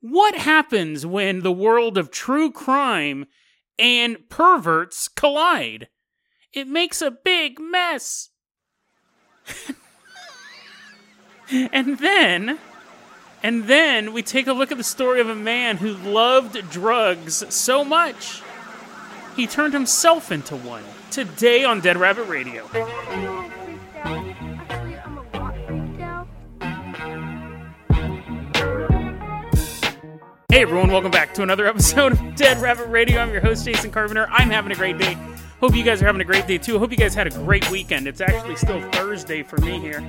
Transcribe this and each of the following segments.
What happens when the world of true crime and perverts collide? It makes a big mess. and then and then we take a look at the story of a man who loved drugs so much he turned himself into one. Today on Dead Rabbit Radio. Hey everyone, welcome back to another episode of Dead Rabbit Radio. I'm your host, Jason Carpenter. I'm having a great day. Hope you guys are having a great day too. Hope you guys had a great weekend. It's actually still Thursday for me here.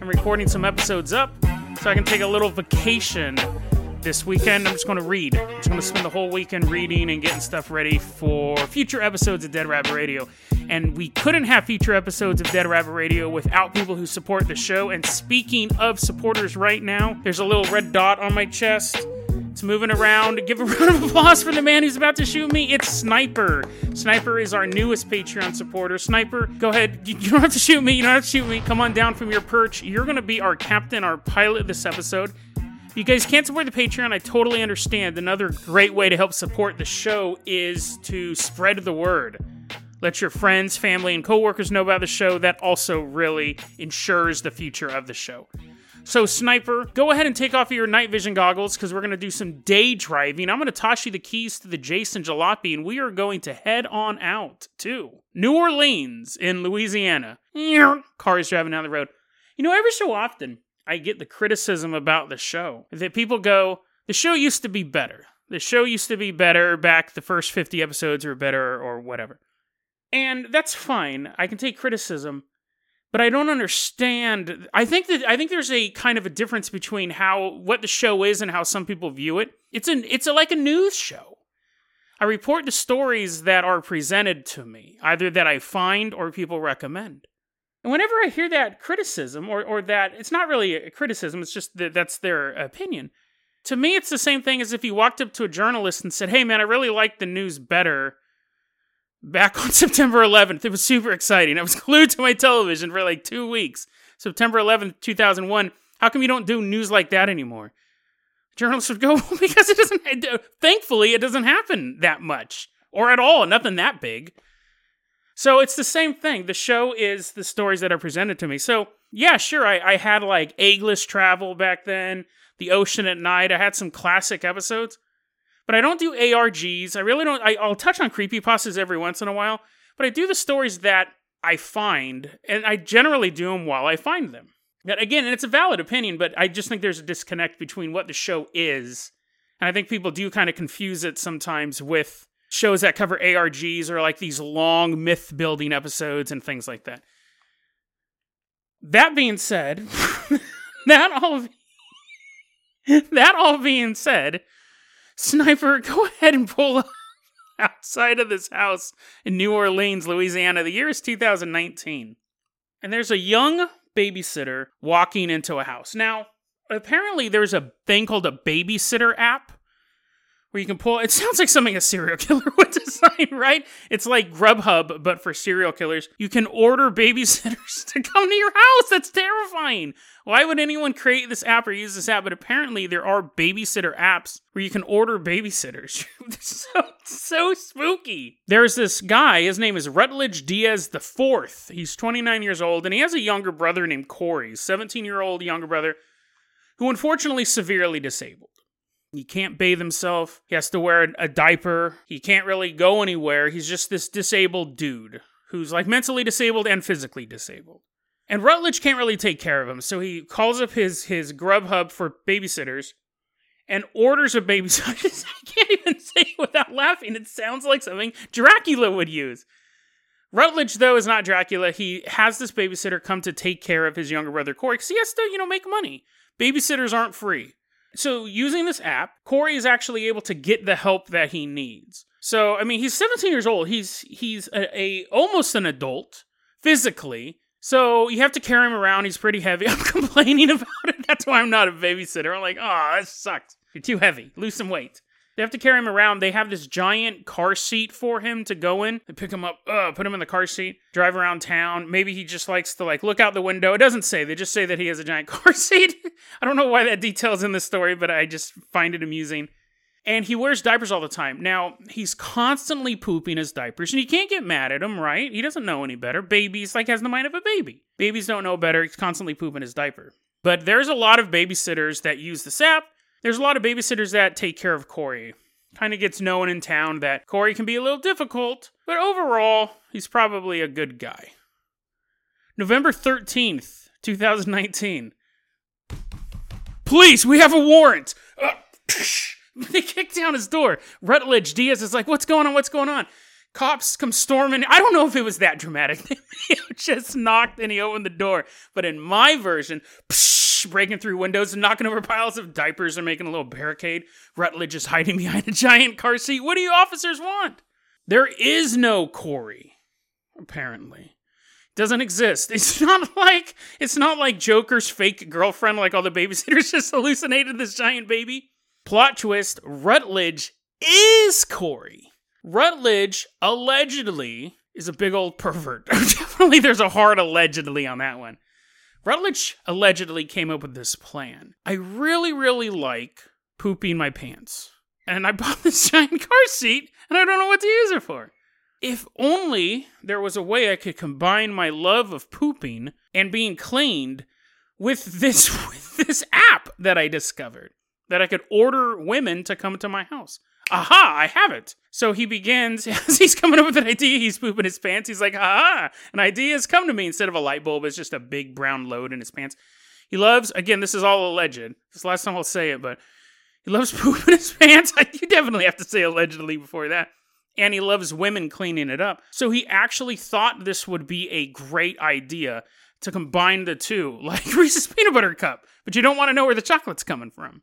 I'm recording some episodes up so I can take a little vacation this weekend. I'm just going to read. I'm just going to spend the whole weekend reading and getting stuff ready for future episodes of Dead Rabbit Radio. And we couldn't have future episodes of Dead Rabbit Radio without people who support the show. And speaking of supporters right now, there's a little red dot on my chest. Moving around. Give a round of applause for the man who's about to shoot me. It's Sniper. Sniper is our newest Patreon supporter. Sniper, go ahead. You don't have to shoot me. You don't have to shoot me. Come on down from your perch. You're going to be our captain, our pilot this episode. You guys can't support the Patreon, I totally understand. Another great way to help support the show is to spread the word. Let your friends, family, and coworkers know about the show. That also really ensures the future of the show. So, Sniper, go ahead and take off your night vision goggles because we're going to do some day driving. I'm going to toss you the keys to the Jason Jalopy, and we are going to head on out to New Orleans in Louisiana. Cars driving down the road. You know, every so often, I get the criticism about the show that people go, the show used to be better. The show used to be better back the first 50 episodes were better or whatever. And that's fine. I can take criticism but I don't understand. I think that I think there's a kind of a difference between how what the show is and how some people view it. It's an it's a, like a news show. I report the stories that are presented to me, either that I find or people recommend. And whenever I hear that criticism or or that it's not really a criticism, it's just that that's their opinion. To me, it's the same thing as if you walked up to a journalist and said, "Hey, man, I really like the news better." Back on September 11th. It was super exciting. I was glued to my television for like two weeks. September 11th, 2001. How come you don't do news like that anymore? Journalists would go, because it doesn't, uh, thankfully, it doesn't happen that much or at all, nothing that big. So it's the same thing. The show is the stories that are presented to me. So, yeah, sure, I, I had like eggless travel back then, the ocean at night. I had some classic episodes but I don't do ARGs. I really don't. I, I'll touch on creepy pastas every once in a while, but I do the stories that I find, and I generally do them while I find them. Again, and it's a valid opinion, but I just think there's a disconnect between what the show is, and I think people do kind of confuse it sometimes with shows that cover ARGs or like these long myth building episodes and things like that. That being said, that all that all being said, Sniper, go ahead and pull up outside of this house in New Orleans, Louisiana. The year is 2019. And there's a young babysitter walking into a house. Now, apparently, there's a thing called a babysitter app where you can pull. It sounds like something a serial killer would design, right? It's like Grubhub, but for serial killers. You can order babysitters to come to your house. That's terrifying. Why would anyone create this app or use this app? But apparently, there are babysitter apps where you can order babysitters. so so spooky. There's this guy. His name is Rutledge Diaz the Fourth. He's 29 years old, and he has a younger brother named Corey, 17 year old younger brother, who unfortunately severely disabled. He can't bathe himself. He has to wear a diaper. He can't really go anywhere. He's just this disabled dude who's like mentally disabled and physically disabled. And Rutledge can't really take care of him, so he calls up his his Grubhub for babysitters and orders a babysitter. I can't even say it without laughing. It sounds like something Dracula would use. Rutledge, though, is not Dracula. He has this babysitter come to take care of his younger brother Corey because he has to, you know, make money. Babysitters aren't free. So using this app, Corey is actually able to get the help that he needs. So I mean, he's 17 years old. He's he's a, a almost an adult physically. So you have to carry him around. He's pretty heavy. I'm complaining about it. That's why I'm not a babysitter. I'm like, oh, this sucks. You're too heavy. Lose some weight. They have to carry him around. They have this giant car seat for him to go in. They pick him up, uh, put him in the car seat, drive around town. Maybe he just likes to like look out the window. It doesn't say. They just say that he has a giant car seat. I don't know why that detail's in the story, but I just find it amusing. And he wears diapers all the time. Now, he's constantly pooping his diapers, and you can't get mad at him, right? He doesn't know any better. Babies, like, has the mind of a baby. Babies don't know better. He's constantly pooping his diaper. But there's a lot of babysitters that use this app. There's a lot of babysitters that take care of Corey. Kind of gets known in town that Corey can be a little difficult, but overall, he's probably a good guy. November 13th, 2019. Police, we have a warrant. Uh, they kick down his door. Rutledge Diaz is like, What's going on? What's going on? Cops come storming. I don't know if it was that dramatic. They just knocked and he opened the door. But in my version, psh, breaking through windows and knocking over piles of diapers and making a little barricade. Rutledge is hiding behind a giant car seat. What do you officers want? There is no Corey, apparently doesn't exist. It's not like it's not like Joker's fake girlfriend, like all the babysitters just hallucinated this giant baby. Plot twist: Rutledge is Corey. Rutledge allegedly is a big old pervert. Definitely, there's a hard allegedly on that one. Rutledge allegedly came up with this plan. I really, really like pooping my pants, and I bought this giant car seat, and I don't know what to use it for. If only there was a way I could combine my love of pooping and being cleaned with this with this app that I discovered that I could order women to come to my house. Aha, I have it. So he begins, as he's coming up with an idea, he's pooping his pants. He's like, aha, an idea has come to me. Instead of a light bulb, it's just a big brown load in his pants. He loves, again, this is all alleged. This is the last time I'll say it, but he loves pooping his pants. you definitely have to say allegedly before that and he loves women cleaning it up. So he actually thought this would be a great idea to combine the two, like Reese's peanut butter cup, but you don't want to know where the chocolate's coming from.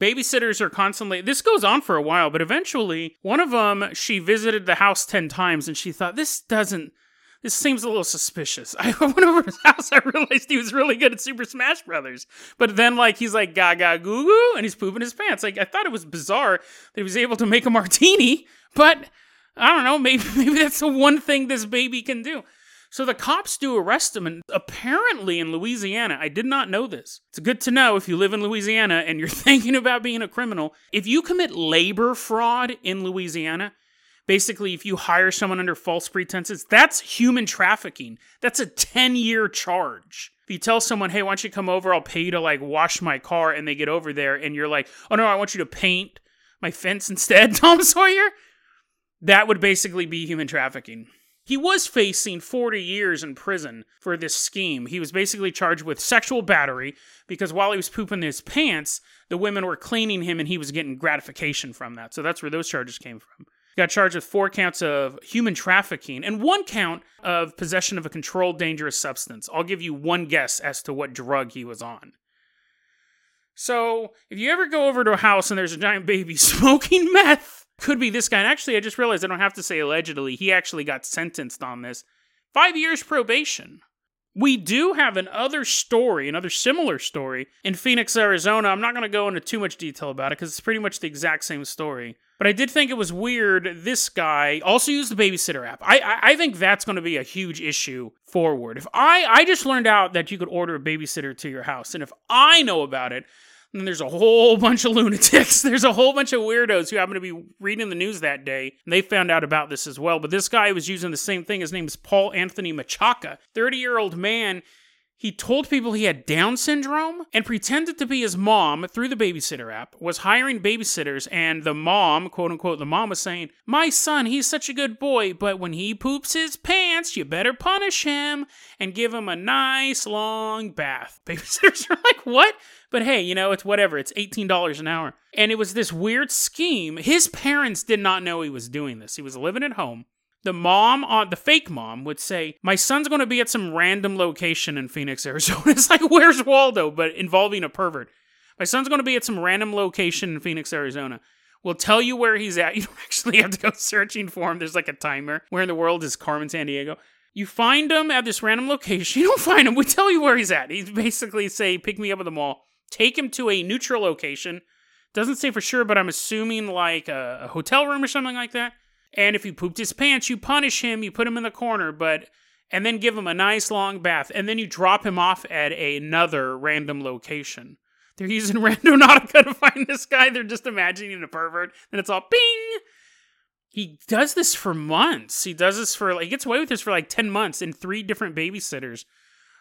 Babysitters are constantly, this goes on for a while, but eventually, one of them, she visited the house 10 times and she thought, this doesn't, this seems a little suspicious. I went over his house. I realized he was really good at Super Smash Brothers. But then, like, he's like gaga goo goo, and he's pooping his pants. Like, I thought it was bizarre that he was able to make a martini, but I don't know, maybe maybe that's the one thing this baby can do. So the cops do arrest him, and apparently in Louisiana, I did not know this. It's good to know if you live in Louisiana and you're thinking about being a criminal. If you commit labor fraud in Louisiana, basically if you hire someone under false pretenses, that's human trafficking. That's a 10 year charge. If you tell someone, hey, why don't you come over? I'll pay you to like wash my car, and they get over there, and you're like, oh no, I want you to paint my fence instead, Tom Sawyer that would basically be human trafficking. He was facing 40 years in prison for this scheme. He was basically charged with sexual battery because while he was pooping his pants, the women were cleaning him and he was getting gratification from that. So that's where those charges came from. He got charged with four counts of human trafficking and one count of possession of a controlled dangerous substance. I'll give you one guess as to what drug he was on. So, if you ever go over to a house and there's a giant baby smoking meth, could be this guy. And actually, I just realized I don't have to say allegedly. He actually got sentenced on this. Five years probation. We do have another story, another similar story in Phoenix, Arizona. I'm not going to go into too much detail about it because it's pretty much the exact same story. But I did think it was weird. This guy also used the babysitter app. I, I, I think that's going to be a huge issue forward. If I I just learned out that you could order a babysitter to your house, and if I know about it, and there's a whole bunch of lunatics. There's a whole bunch of weirdos who happen to be reading the news that day. And they found out about this as well. But this guy was using the same thing. His name is Paul Anthony Machaca, 30 year old man. He told people he had Down syndrome and pretended to be his mom through the babysitter app, was hiring babysitters, and the mom, quote unquote, the mom was saying, My son, he's such a good boy, but when he poops his pants, you better punish him and give him a nice long bath. Babysitters are like, What? But hey, you know, it's whatever. It's $18 an hour. And it was this weird scheme. His parents did not know he was doing this. He was living at home. The mom on the fake mom would say, My son's going to be at some random location in Phoenix, Arizona. It's like, Where's Waldo? But involving a pervert. My son's going to be at some random location in Phoenix, Arizona. We'll tell you where he's at. You don't actually have to go searching for him. There's like a timer. Where in the world is Carmen Sandiego? You find him at this random location. You don't find him. We tell you where he's at. He's basically say, pick me up at the mall take him to a neutral location. Doesn't say for sure, but I'm assuming like a, a hotel room or something like that. And if he pooped his pants, you punish him, you put him in the corner, but and then give him a nice long bath, and then you drop him off at another random location. They're using Randonautica to find this guy. They're just imagining a pervert, and it's all bing. He does this for months. He does this for like he gets away with this for like ten months, and three different babysitters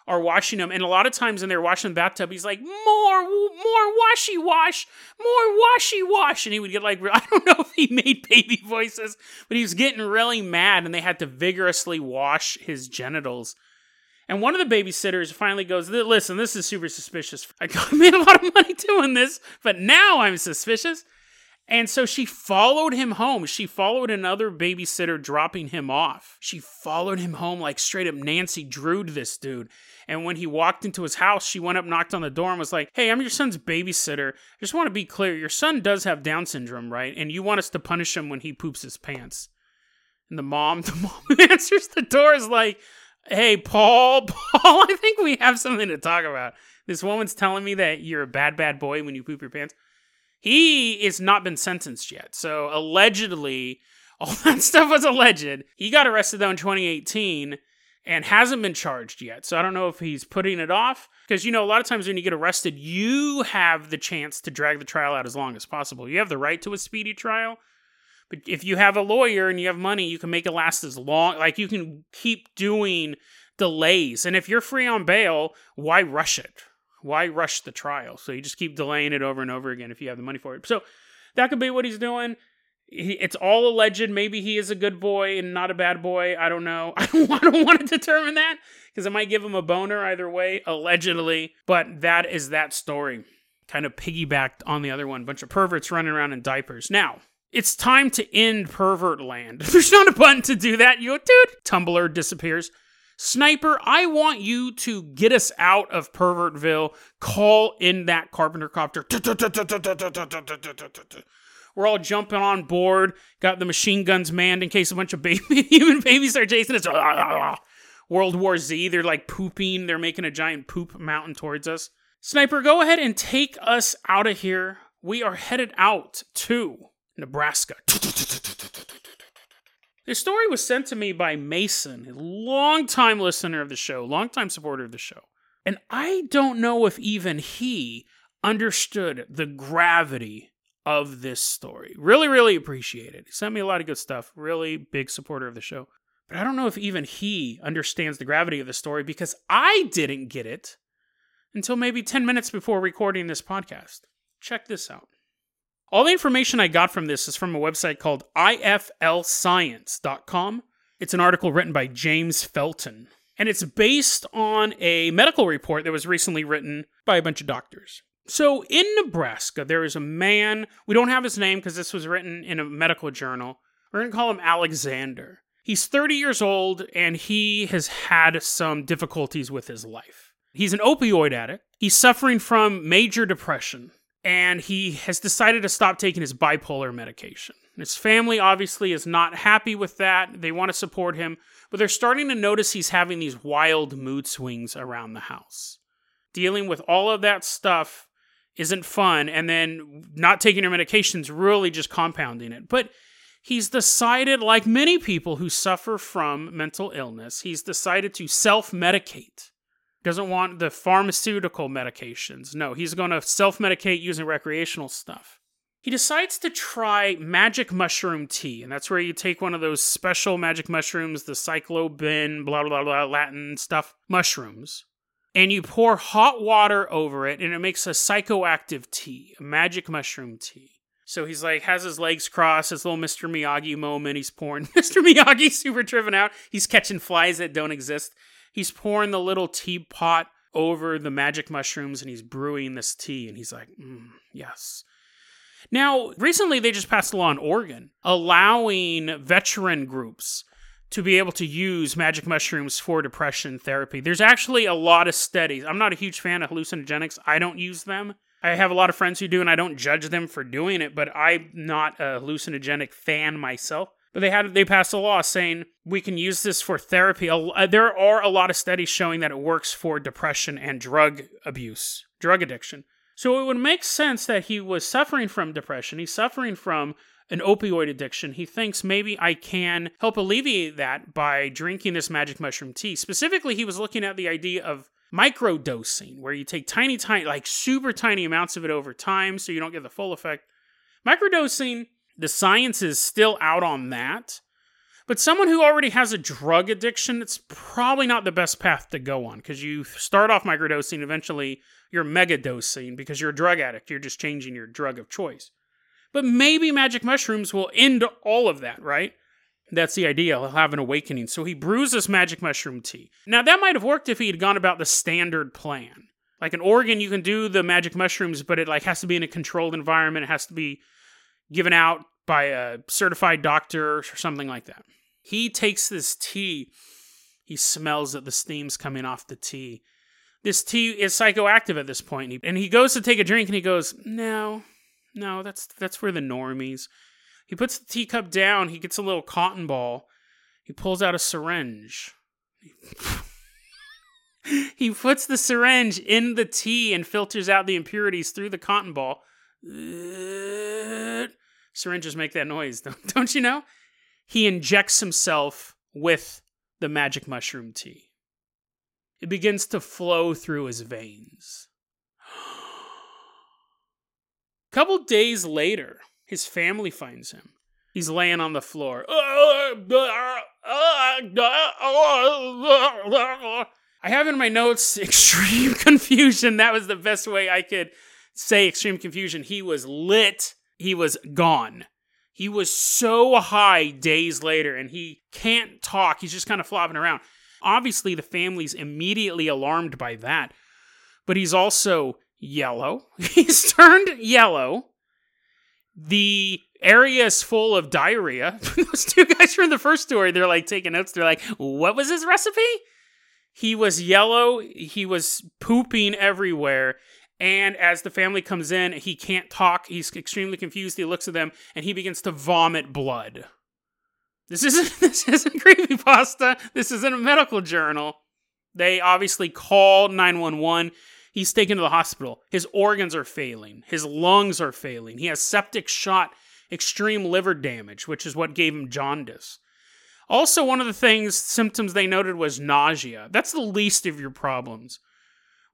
are washing him. And a lot of times when they're washing the bathtub, he's like, more, more washy wash, more washy wash. And he would get like, I don't know if he made baby voices, but he was getting really mad and they had to vigorously wash his genitals. And one of the babysitters finally goes, Listen, this is super suspicious. I made a lot of money doing this, but now I'm suspicious. And so she followed him home. She followed another babysitter dropping him off. She followed him home like straight up Nancy Drewed this dude. And when he walked into his house, she went up, knocked on the door, and was like, Hey, I'm your son's babysitter. I just want to be clear. Your son does have Down syndrome, right? And you want us to punish him when he poops his pants. And the mom, the mom answers the door is like, Hey, Paul, Paul, I think we have something to talk about. This woman's telling me that you're a bad, bad boy when you poop your pants. He is not been sentenced yet. So allegedly, all that stuff was alleged. He got arrested though in 2018 and hasn't been charged yet. So I don't know if he's putting it off because you know a lot of times when you get arrested, you have the chance to drag the trial out as long as possible. You have the right to a speedy trial. But if you have a lawyer and you have money, you can make it last as long like you can keep doing delays. And if you're free on bail, why rush it? Why rush the trial? So you just keep delaying it over and over again if you have the money for it. So that could be what he's doing. He, it's all alleged. Maybe he is a good boy and not a bad boy. I don't know. I don't, want to determine that because it might give him a boner either way, allegedly. But that is that story. Kind of piggybacked on the other one. Bunch of perverts running around in diapers. Now, it's time to end pervert land. There's not a button to do that. You dude. Tumblr disappears. Sniper, I want you to get us out of Pervertville. Call in that carpenter copter. We're all jumping on board. Got the machine guns manned in case a bunch of baby, human babies are chasing us. World War Z. They're like pooping. They're making a giant poop mountain towards us. Sniper, go ahead and take us out of here. We are headed out to Nebraska. This story was sent to me by Mason, a longtime listener of the show, longtime supporter of the show. And I don't know if even he understood the gravity of this story. Really, really appreciate it. He sent me a lot of good stuff. Really big supporter of the show. But I don't know if even he understands the gravity of the story because I didn't get it until maybe 10 minutes before recording this podcast. Check this out. All the information I got from this is from a website called iflscience.com. It's an article written by James Felton, and it's based on a medical report that was recently written by a bunch of doctors. So in Nebraska, there is a man, we don't have his name because this was written in a medical journal. We're going to call him Alexander. He's 30 years old and he has had some difficulties with his life. He's an opioid addict. He's suffering from major depression and he has decided to stop taking his bipolar medication. His family obviously is not happy with that. They want to support him, but they're starting to notice he's having these wild mood swings around the house. Dealing with all of that stuff isn't fun, and then not taking your medications really just compounding it. But he's decided, like many people who suffer from mental illness, he's decided to self medicate doesn't want the pharmaceutical medications. No, he's going to self medicate using recreational stuff. He decides to try magic mushroom tea, and that's where you take one of those special magic mushrooms, the psilocybin, blah, blah, blah, Latin stuff, mushrooms, and you pour hot water over it, and it makes a psychoactive tea, a magic mushroom tea. So he's like, has his legs crossed, his little Mr. Miyagi moment. He's pouring. Mr. Miyagi super driven out. He's catching flies that don't exist. He's pouring the little teapot over the magic mushrooms and he's brewing this tea. And he's like, mm, yes. Now, recently they just passed a law in Oregon allowing veteran groups to be able to use magic mushrooms for depression therapy. There's actually a lot of studies. I'm not a huge fan of hallucinogenics, I don't use them. I have a lot of friends who do, and I don't judge them for doing it, but I'm not a hallucinogenic fan myself. They had they passed a law saying we can use this for therapy. Uh, there are a lot of studies showing that it works for depression and drug abuse, drug addiction. So it would make sense that he was suffering from depression. He's suffering from an opioid addiction. He thinks maybe I can help alleviate that by drinking this magic mushroom tea. Specifically, he was looking at the idea of microdosing, where you take tiny, tiny, like super tiny amounts of it over time so you don't get the full effect. Microdosing, the science is still out on that. But someone who already has a drug addiction, it's probably not the best path to go on because you start off microdosing, eventually you're megadosing because you're a drug addict. You're just changing your drug of choice. But maybe magic mushrooms will end all of that, right? That's the idea. He'll have an awakening. So he brews this magic mushroom tea. Now, that might have worked if he had gone about the standard plan. Like in Oregon, you can do the magic mushrooms, but it like has to be in a controlled environment. It has to be given out by a certified doctor or something like that. He takes this tea. He smells that the steam's coming off the tea. This tea is psychoactive at this point. point, and he goes to take a drink, and he goes, "No, no, that's that's for the normies." He puts the teacup down. He gets a little cotton ball. He pulls out a syringe. he puts the syringe in the tea and filters out the impurities through the cotton ball. Syringes make that noise, don't you know? He injects himself with the magic mushroom tea. It begins to flow through his veins. A couple days later, his family finds him. He's laying on the floor. I have in my notes extreme confusion. That was the best way I could say extreme confusion. He was lit, he was gone. He was so high days later and he can't talk. He's just kind of flopping around. Obviously, the family's immediately alarmed by that, but he's also yellow. He's turned yellow. The area is full of diarrhea. Those two guys from the first story, they're like taking notes. They're like, what was his recipe? He was yellow. He was pooping everywhere. And as the family comes in, he can't talk. He's extremely confused. He looks at them and he begins to vomit blood. This isn't this isn't creepy pasta. This isn't a medical journal. They obviously call 911. He's taken to the hospital. His organs are failing. His lungs are failing. He has septic shock extreme liver damage, which is what gave him jaundice. Also, one of the things symptoms they noted was nausea. That's the least of your problems.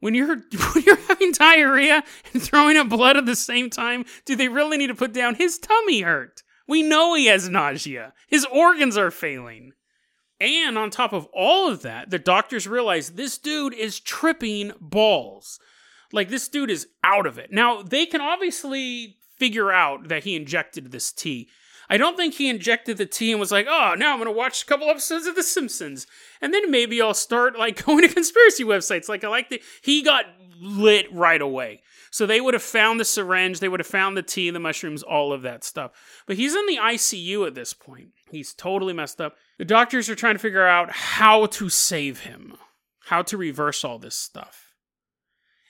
When you're when you're having diarrhea and throwing up blood at the same time, do they really need to put down his tummy hurt? We know he has nausea. His organs are failing. And on top of all of that, the doctors realize this dude is tripping balls. Like this dude is out of it. Now, they can obviously figure out that he injected this tea. I don't think he injected the tea and was like, oh, now I'm going to watch a couple episodes of The Simpsons. And then maybe I'll start like going to conspiracy websites. Like I like the, he got lit right away. So they would have found the syringe, they would have found the tea, the mushrooms, all of that stuff. But he's in the ICU at this point. He's totally messed up. The doctors are trying to figure out how to save him, how to reverse all this stuff.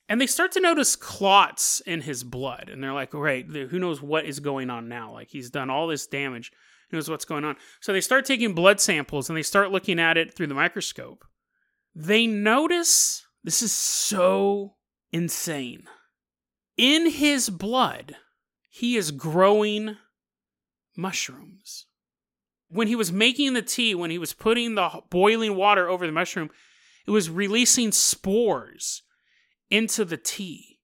And they start to notice clots in his blood. And they're like, great, who knows what is going on now? Like, he's done all this damage. Who knows what's going on? So they start taking blood samples and they start looking at it through the microscope. They notice this is so insane. In his blood, he is growing mushrooms. When he was making the tea, when he was putting the boiling water over the mushroom, it was releasing spores into the tea.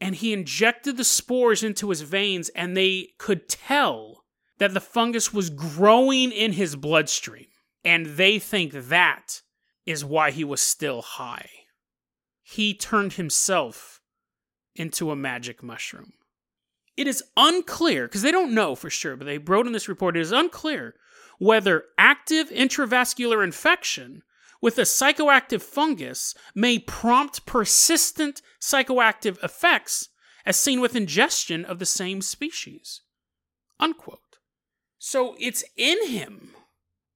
And he injected the spores into his veins, and they could tell that the fungus was growing in his bloodstream. And they think that is why he was still high. He turned himself into a magic mushroom. It is unclear, because they don't know for sure, but they wrote in this report, it is unclear whether active intravascular infection with a psychoactive fungus may prompt persistent psychoactive effects as seen with ingestion of the same species. Unquote. So it's in him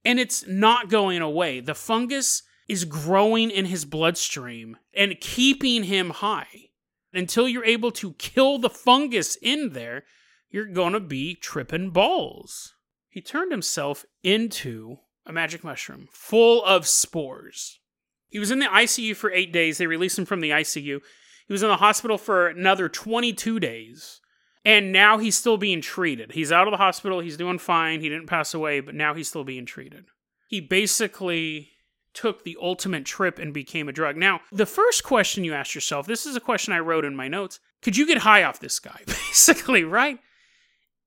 and it's not going away. The fungus is growing in his bloodstream and keeping him high. Until you're able to kill the fungus in there, you're going to be tripping balls. He turned himself into a magic mushroom full of spores. He was in the ICU for eight days. They released him from the ICU. He was in the hospital for another 22 days. And now he's still being treated. He's out of the hospital. He's doing fine. He didn't pass away, but now he's still being treated. He basically took the ultimate trip and became a drug. Now, the first question you ask yourself this is a question I wrote in my notes could you get high off this guy? Basically, right?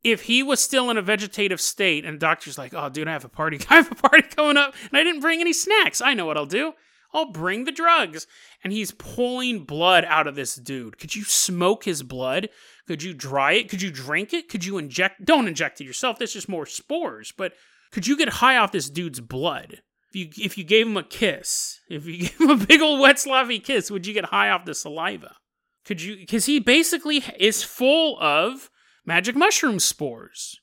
If he was still in a vegetative state and the doctor's like, oh, dude, I have a party. I have a party coming up and I didn't bring any snacks. I know what I'll do. I'll bring the drugs. And he's pulling blood out of this dude. Could you smoke his blood? Could you dry it? Could you drink it? Could you inject? Don't inject it yourself. That's just more spores. But could you get high off this dude's blood? If you if you gave him a kiss, if you gave him a big old wet sloppy kiss, would you get high off the saliva? Could you? Because he basically is full of magic mushroom spores.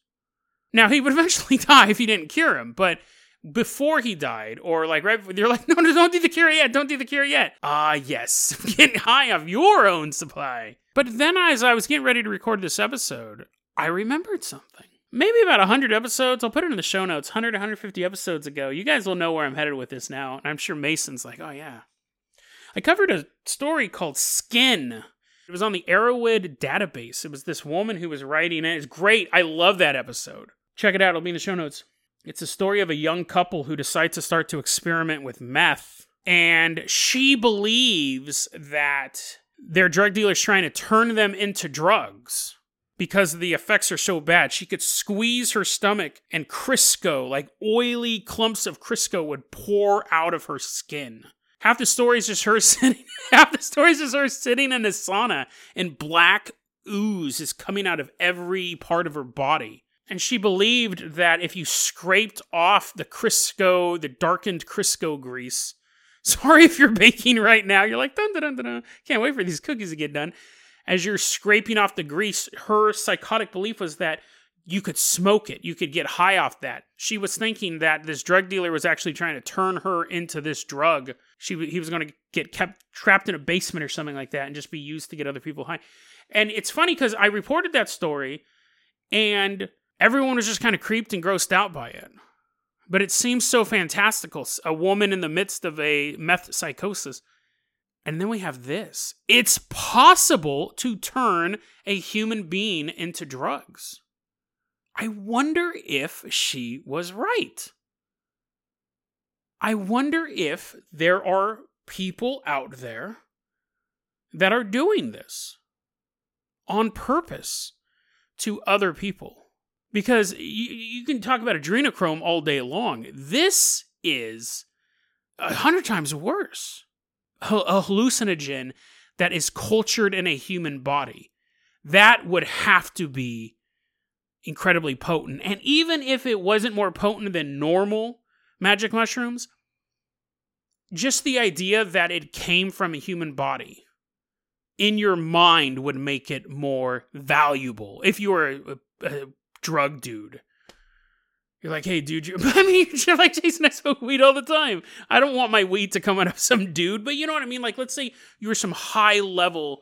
Now he would eventually die if he didn't cure him, but before he died, or like right, they're like, no, no, don't do the cure yet, don't do the cure yet. Ah, yes, getting high off your own supply. But then, as I was getting ready to record this episode, I remembered something. Maybe about 100 episodes. I'll put it in the show notes. 100 150 episodes ago. You guys will know where I'm headed with this now. And I'm sure Mason's like, oh, yeah. I covered a story called Skin. It was on the Erowid database. It was this woman who was writing it. It's great. I love that episode. Check it out. It'll be in the show notes. It's a story of a young couple who decide to start to experiment with meth. And she believes that their drug dealer's trying to turn them into drugs because the effects are so bad. She could squeeze her stomach and Crisco, like oily clumps of Crisco, would pour out of her skin. Half the story is just her sitting. Half the story is just her sitting in a sauna, and black ooze is coming out of every part of her body. And she believed that if you scraped off the Crisco, the darkened Crisco grease, Sorry if you're baking right now. You're like, dun, dun, dun, dun, can't wait for these cookies to get done. As you're scraping off the grease, her psychotic belief was that you could smoke it. You could get high off that. She was thinking that this drug dealer was actually trying to turn her into this drug. She he was going to get kept trapped in a basement or something like that and just be used to get other people high. And it's funny because I reported that story and everyone was just kind of creeped and grossed out by it but it seems so fantastical. A woman in the midst of a meth psychosis. And then we have this it's possible to turn a human being into drugs. I wonder if she was right. I wonder if there are people out there that are doing this on purpose to other people because you, you can talk about adrenochrome all day long. This is a hundred times worse. A hallucinogen that is cultured in a human body. That would have to be incredibly potent. And even if it wasn't more potent than normal magic mushrooms, just the idea that it came from a human body in your mind would make it more valuable. If you were a, a drug dude. You're like, hey, dude, you, I mean, you're like, Jason, I smoke weed all the time. I don't want my weed to come out of some dude, but you know what I mean? Like, let's say you were some high level,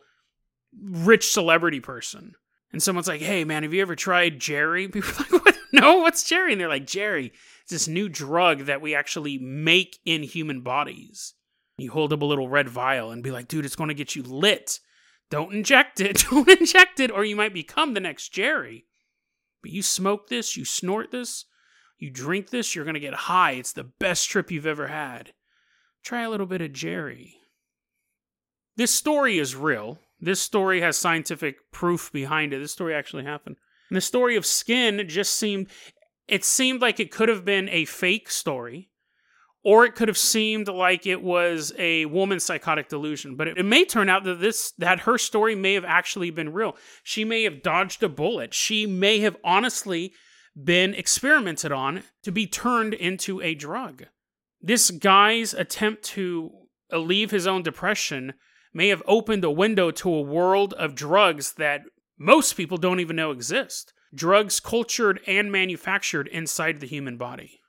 rich celebrity person, and someone's like, hey, man, have you ever tried Jerry? People are like, what? No, what's Jerry? And they're like, Jerry, it's this new drug that we actually make in human bodies. You hold up a little red vial and be like, dude, it's going to get you lit. Don't inject it. Don't inject it, or you might become the next Jerry. But you smoke this, you snort this, you drink this, you're going to get high. It's the best trip you've ever had. Try a little bit of Jerry. This story is real. This story has scientific proof behind it. This story actually happened. And the story of skin just seemed it seemed like it could have been a fake story or it could have seemed like it was a woman's psychotic delusion but it, it, may turn out that this that her story may have actually been real she may have dodged a bullet she may have honestly been experimented on to be turned into a drug this guy's attempt to alleviate his own depression may have opened a window to a world of drugs that most people don't even know exist drugs cultured and manufactured inside the human body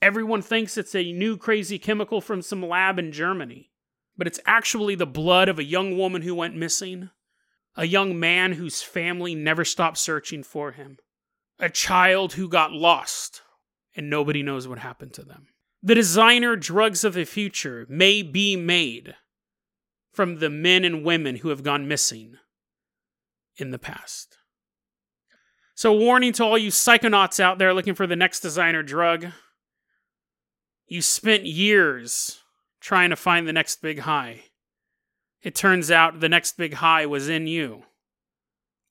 Everyone thinks it's a new crazy chemical from some lab in Germany, but it's actually the blood of a young woman who went missing, a young man whose family never stopped searching for him, a child who got lost, and nobody knows what happened to them. The designer drugs of the future may be made from the men and women who have gone missing in the past. So, warning to all you psychonauts out there looking for the next designer drug. You spent years trying to find the next big high. It turns out the next big high was in you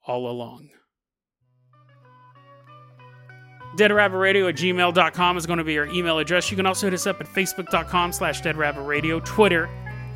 all along. deadrabbitradio at gmail.com is going to be our email address. You can also hit us up at facebook.com slash deadrabbitradio. Twitter